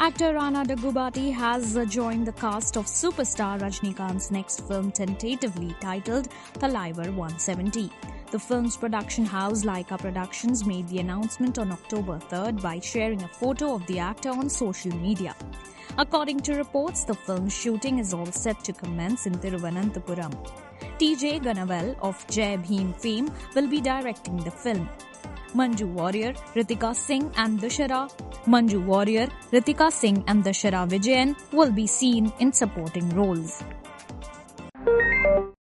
Actor Rana Daggubati has joined the cast of superstar Rajinikanth's next film tentatively titled Thalaivar 170. The film's production house Lyca Productions made the announcement on October 3rd by sharing a photo of the actor on social media. According to reports, the film's shooting is all set to commence in Thiruvananthapuram. TJ Gnanavel of Jai fame will be directing the film. Manju Warrier, Ritika Singh and Dushara Manju Warrier, Ritika Singh and Dushara Vijayan will be seen in supporting roles.